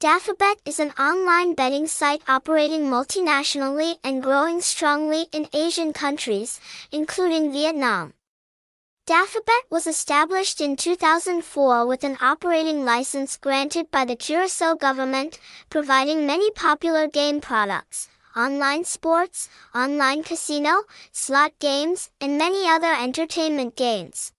Dafabet is an online betting site operating multinationally and growing strongly in Asian countries, including Vietnam. Dafabet was established in 2004 with an operating license granted by the Curacao government, providing many popular game products, online sports, online casino, slot games, and many other entertainment games.